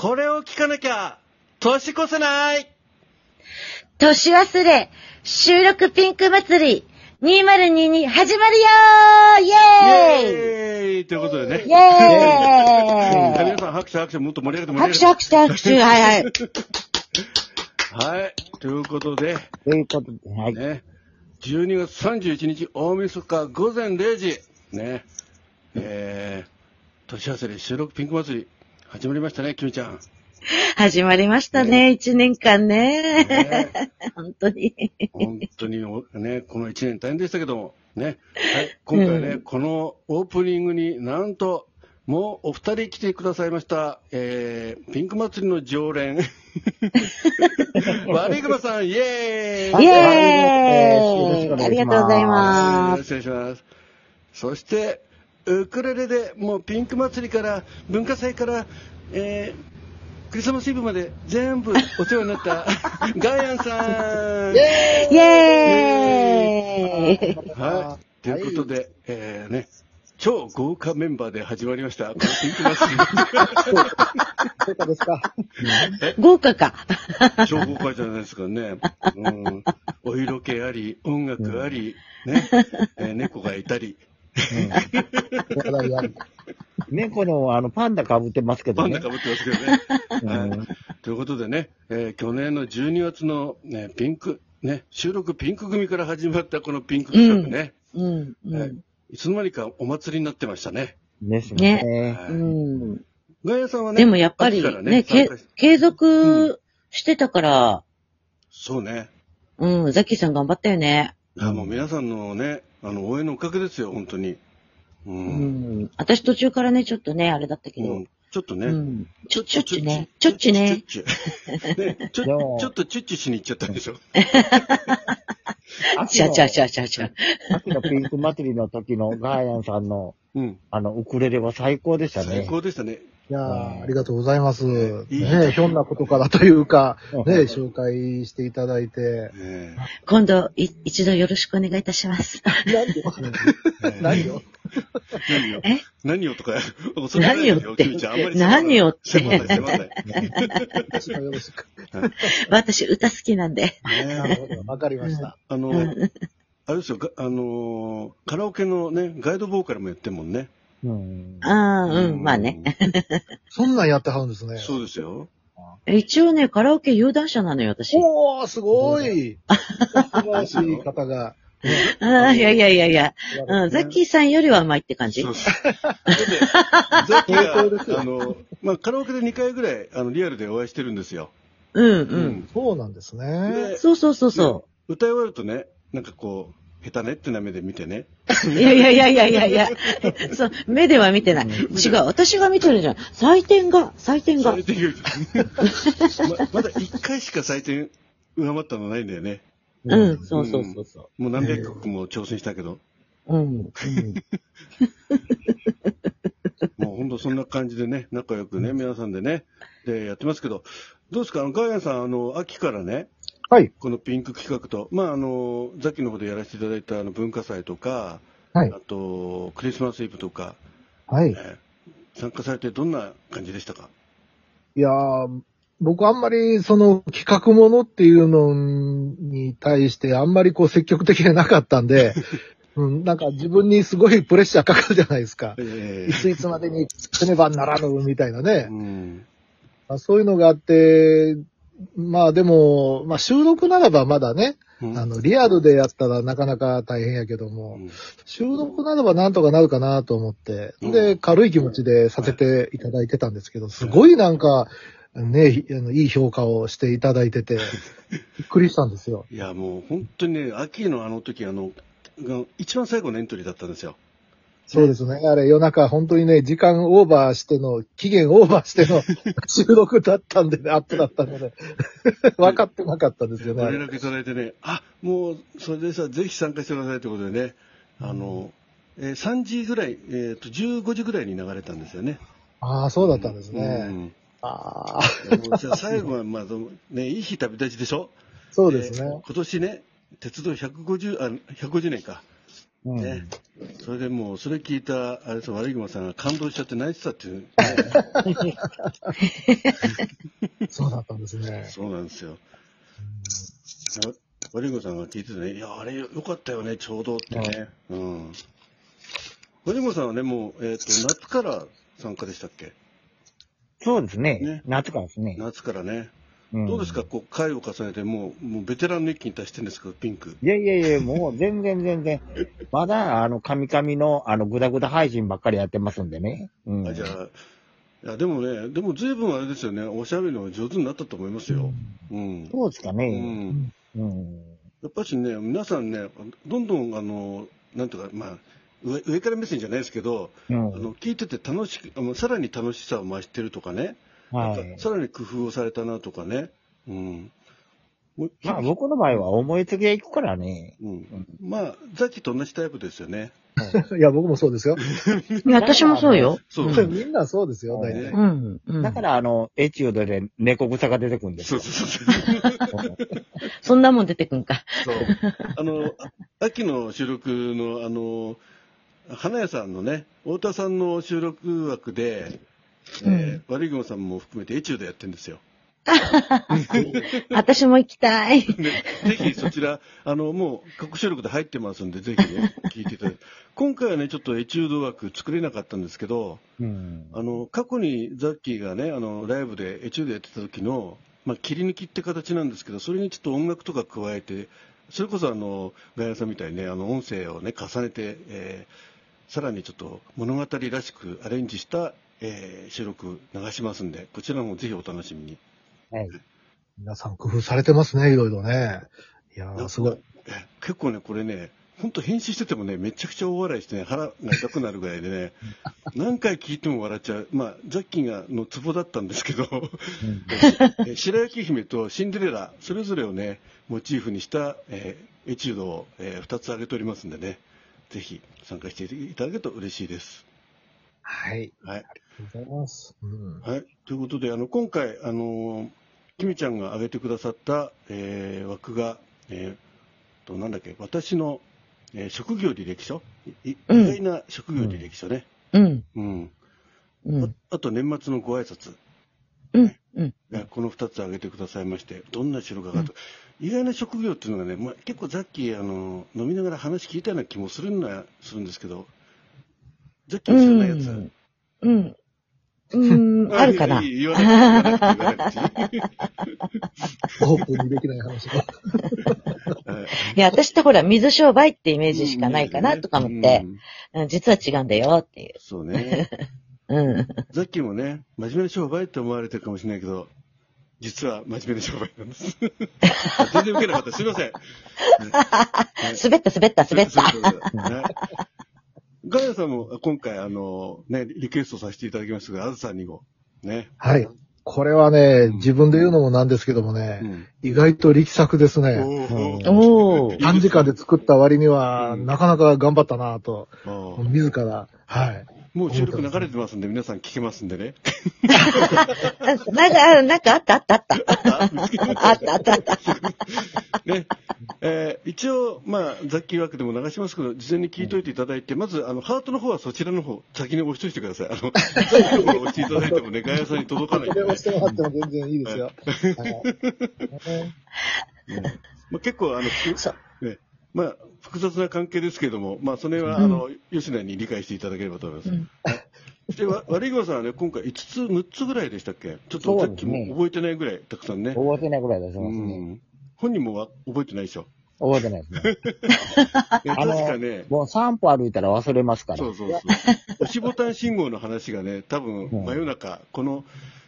これを聞かなきゃ、年越せない年忘れ、収録ピンク祭り、2022始まるよーイイェーイエーイということでね。イェーイ皆さん拍手拍手もっと盛り上げて盛拍り上げて。手拍手拍手はいはい。はい。ということで、ということで、はい。ね、12月31日大晦日午前0時、ね、えー、年忘れ収録ピンク祭り、始まりましたね、きみちゃん。始まりましたね、一年間ね。ね 本当に。本当におね、この1年大変でしたけども、ね。はい。今回ね、うんこのオープニングになんと、もうお二人来てくださいました。えー、ピンク祭りの常連。悪い熊さん、イェーイイェはいーイありがとうございよろます。しくお願いします。そして、ウクレレでもうピンク祭りから、文化祭から、えー、クリスマスイブまで全部お世話になった ガイアンさん。イェーイはい。ということで、えー、ね、超豪華メンバーで始まりました。ピンク祭そうかですか？豪華か。り。超豪華じゃないですかね。うん。お色気あり、音楽あり、ね、えー猫がいたり、猫のあのパンダ被ってますけどね。パンダ被ってますけどね。ということでね、えー去年の12月の、ね、ピンク、ね、収録ピンク組から始まったこのピンク企画ね、うん。うはいん。いつの間にかお祭りになってましたね。ですね。はいうん。ガイアさんはね、でもやっぱり秋からね、け参加し継続してたから、そうね。うん、ザッキーさん頑張ったよね。いや、もう皆さんのね、あの、応援のおかげですよ、本当に。う。うんん。私途中からね、ちょっとね、あれだったけど。うんちょっとね。うん。ちょ、ちょっちゅね。ちょっちゅね。ちょっちゅ。ね、ちょ、でもちょっとチュッチュしに行っちゃったんでしょ。ちゃちゃちゃちゃちゃ。秋のピンク祭りの時のガーヤンさんのうん。あのウクレレは最高でした最ね。高でしたね。いやーありがとうございます。ねひょんなことからというか、うんね紹介していただいて。ね今度、い一度よろしくお願いいたします。何を？え何を？何よえ？何よとか、恐れないですよ、何よって？キミちゃん。あんまり何よって？私もよろしく。私、歌好きなんで。なるほど。わかりました。あの、あれですよ、があのー、カラオケのね、ガイドボーカルもやってんもんね。うん。ああ、うん、まあね。そんなんやってはるんですね。そうですよ。一応ね、カラオケ有段者なのよ、私。おー、すごい。素晴らしい方が。ああ、いやいやいやいや。うん、ザッキーさんよりはうまいって感じそうそう。だって、ザキ そうですが、あの、まあ、カラオケで2回ぐらい、あの、リアルでお会いしてるんですよ。うん、う。うんそうなんですね。でそうそうそうそ歌い終わるとね、なんかこう、下手ねってな目で見てね。う。いやいやいやいやいやいや。そう、目では見てない。違う、私が見てるじゃん。採点が、採点が採。点よりままだ1回しか採点上回ったのないんだよね。うん、そうそうそうそもう何百曲も挑戦したけど。う。うん。もうほんとそんな感じでね、仲良くね、皆さんでね、で、やってますけど、どうですか？あの、ガイアンさん、あの、秋からね、はい。このピンク企画と、まあ、あの、ザキの方でやらせていただいたあの文化祭とか、はいあと、クリスマスイブとか、はい。えー参加されてどんな感じでしたか？いやー僕あんまりその企画ものっていうのに対してあんまりこう積極的じゃなかったんで、うん、なんか自分にすごいプレッシャーかかるじゃないですか。えいついつまでにせねばならぬみたいなねー。うん。まあ、そういうのがあって、まあでも、まあ収録ならばまだね、うんあの、リアルでやったらなかなか大変やけども、うん収録ならばなんとかなるかなと思って、うんで、軽い気持ちでさせていただいてたんですけど、すごいなんか、ね、ひあのいい評価をしていただいてて、びっくりしたんですよ。いや、もう本当にね、秋のあの時、あの、が一番最後のエントリーだったんですよ。そうですね。あれ、夜中本当にね、時間オーバーしての、期限オーバーしての 収録だったんでね、アップだったので、分かってなかったですよね。あれご連絡いただいてね、あ、もう、それでさ、ぜひ参加してくださいということでね、あの、えー3時ぐらい、えっ、と、15時ぐらいに流れたんですよね。ああ、そうだったんですうね。んああ、じゃあ最後は、まあ、ね、いい日旅立ちでしょ？そうですね。今年ね、鉄道150、あ、150年か。うんね。それでもう、それ聞いた、あれですよ、悪い熊さんが感動しちゃって泣いてたっていう、ね。そうだったんですね。そうなんですよ。あ悪い熊さんが聞いててね、いや、あれよかったよね、ちょうどってね。うん。悪い熊さんはね、もう、えっ、と、夏から参加でしたっけ？そうですね。ね夏からですね。夏からね。んどうですか、こう、回を重ねて、もう、もうベテランの域に達してるんですか、ピンク。いやいやいや、もう全然全然。まだ、あの、カミカミの、あの、グダグダ配信ばっかりやってますんでね。うん。あじゃあ、いや、でもね、でも随分あれですよね、おしゃべりの上手になったと思いますよ。うん。そうですかうね。ん。うん。やっぱしね、皆さんね、どんどん、あの、なんとか、まあ、上上から目線じゃないですけど、うん。あの聞いてて楽しく、あのさらに楽しさを増してるとかね、はい。さらに工夫をされたなとかね、うん。まあ、僕の場合は思いつきで行くからね。うん、まあ、ザッキーと同じタイプですよね。いや、僕もそうですよ。私もそうよ。そう。みんなそうですよ、大ね体。うん。うんだから、あの、エチュードで猫草が出てくるんですよ。そうそうそう。そんなもん出てくんか。そう。あの、あ秋の収録の、あの、花屋さんのね、太田さんの収録枠で、えー悪い雲さんも含めてエチュードやってるんですよ。私も行きたい。で ぜひそちら、あの、もう、過去収録で入ってますんで、ぜひね、聞いていただいて。今回はね、ちょっとエチュード枠作れなかったんですけど、うん。あの、過去にザッキーがね、あの、ライブでエチュードやってた時の、まあ、切り抜きって形なんですけど、それにちょっと音楽とか加えて、それこそあの、ガヤさんみたいにね、あの、音声をね、重ねて、えーさらにちょっと物語らしくアレンジした、えー収録流しますんで、こちらもぜひお楽しみに。はい。皆さん工夫されてますね、いろいろね。いやー、すごい。え結構ね、これね、本当編集しててもね、めちゃくちゃ大笑いしてね、腹が痛くなるぐらいでね、何回聞いても笑っちゃう。まあ、ザッキーがのツボだったんですけど、え白雪姫とシンデレラ、それぞれをね、モチーフにした、えーエチュードを、え2つ挙げておりますんでね、ぜひ参加していただけると嬉しいです。はい。はい。ありがとうございます。うん。はい。ということで、あの、今回、あのー、キミちゃんが挙げてくださった、えー枠が、えーと、なんだっけ、私の、えー職業履歴書？意うん外な職業履歴書ね。うん。うん。うん。ああと、年末のご挨拶。うん。うん。ねこの2つ挙げてくださいまして、どんな仕事かと、意外な職業っていうのがね、まあ、結構さっきあの飲みながら話聞いたような気もするんだするんですけど、さっき知らないやつ。うん。うん。うん、あるかな。オープンにできない話が。は いいや、私ってほら、水商売ってイメージしかないかなとか思って実は違うんだよっていう。そうね。うん。さっきもね、真面目な商売って思われてるかもしれないけど、実は真面目な商売なんです。あ全然受けなかった。すいません。ね滑った滑った滑った。ガヤさんも今回、あの、ね、リクエストさせていただきましたが、あずさんにも、ね。はい。これはね、自分で言うのもなんですけどもね、うん。意外と力作ですね。おー。おー。短時間で作った割には、うん。なかなか頑張ったなと、自ら、はい。もう収録流れてますんで、皆さん聞けますんでね。なんか、なんかあった？あった？あった？あった？あった？あった？ね。えー一応、まあ、雑記枠でも流しますけど、事前に聞いといていただいて、まず、あの、ハートの方はそちらの方、先に押しといてください。あの、雑記の方を押していただいてもね、ガヤさんに届かないんでね、これをしてもらっても全然いいですよ。はいまあ、結構、あの、ね、まあ、複雑な関係ですけれども、まあ、それは、うんあの、吉野に理解していただければと思います。うんで、わ悪いごさんはね、今回5つ、6つぐらいでしたっけ？ちょっとさっきも覚えてないぐらい、たくさんね。覚えてないぐらい出しうますね。ん。本人もわ覚えてないでしょ？覚えてないですね。えあの確かね、もう3歩歩いたら忘れますから。そうそうそう。押しボタン信号の話がね、多分うん真夜中、この、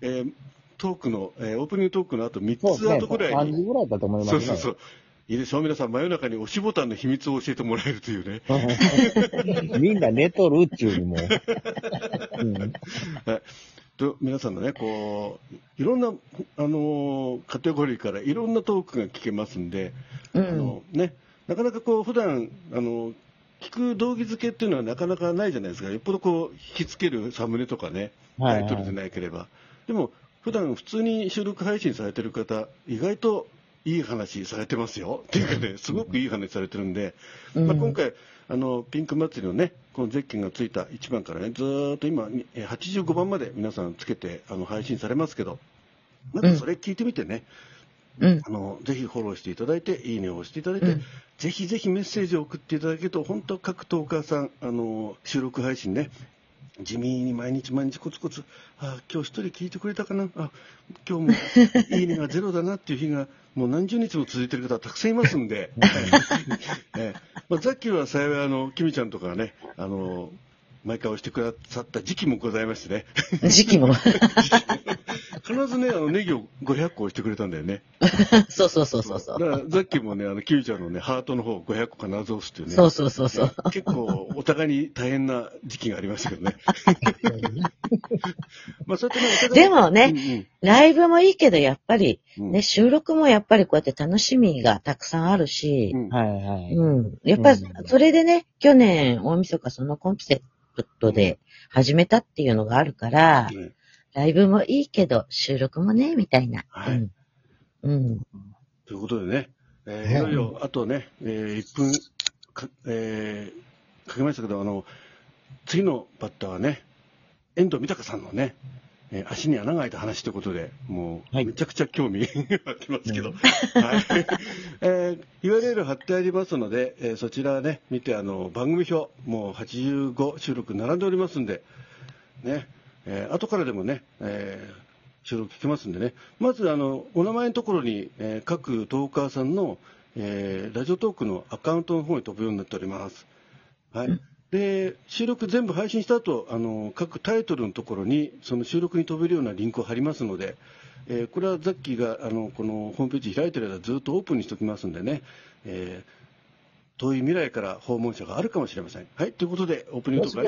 えートークの、えーオープニングトークの後3つそうですね。後ぐらい3時に、ぐらいだと思いますね。そうそうそう。いいでしょう皆さん、真夜中に押しボタンの秘密を教えてもらえるというね。みんな寝とるっちゅうにも。うんはいと皆さんのね、こう、いろんな、あのーカテゴリーからいろんなトークが聞けますんで、あうん。のね、なかなかこう、普段、あの、聞く道義付けっていうのはなかなかないじゃないですか。よっぽどこう、引きつけるサムネとかね、はいはいタイトルでなければ。でも、普段普通に収録配信されてる方、意外といい話されてますよ。っていうかね、すごくいい話されてるんで、うんまあ、今回、あの、ピンク祭りのね、このゼッケンがついた1番からね、ずーっと今、えー85番まで皆さんつけて、あの、配信されますけど、まずそれ聞いてみてね、うん。あの、ぜひフォローしていただいて、いいねを押していただいて、うん。ぜひぜひメッセージを送っていただけると、本当各トーカーさん、あの、収録配信ね、地味に毎日毎日コツコツ、あ今日一人聞いてくれたかな、あ今日も いいねがゼロだなっていう日が、もう何十日も続いてる方たくさんいますんで、ええ。まあ、ザッキーは幸い、あの、キミちゃんとかがね、あの、毎回押してくださった時期もございましてね、時期も。必ずね、あの、ネギを500個押してくれたんだよね。そうそうそうそうそう。だから、ザッキーもね、あの、キミちゃんのね、ハートの方500個必ず押すっていうね。そうそうそうそう。結構、お互いに大変な時期がありましたけどね。まあ、そうやってね、でもねうんライブもいいけど、やっぱり、うんうんね、収録もやっぱりこうやって楽しみがたくさんあるしう、んはいはい。うん。やっぱそれでね、去年、大晦日そのコンセプトで始めたっていうのがあるから、ねライブもいいけど、収録もね、みたいな。はいうん。うん。ということでね、えーねいよいよ、あとね、えー1分か、えーかけましたけど、あの、次のバッターはね、遠藤豊さんのね、えー足に穴が開いた話ということで、もう、はいめちゃくちゃ興味 がきますけど、はい。えー URL 貼ってありますので、えーそちらね、見て、あの、番組表、もう85収録並んでおりますんで、ね、えー後からでもね、えー収録聞けますんでね、まずあのお名前のところに、えー各トーカーさんの、えーラジオトークのアカウントの方に飛ぶようになっております。はい。で、収録全部配信した後、あの、各タイトルのところに、その収録に飛べるようなリンクを貼りますので、えーこれはザッキーが、あの、このホームページ開いてる間ずっとオープンにしておきますんでね、えー遠い未来から訪問者があるかもしれません。はい。ということで、オープニングトーク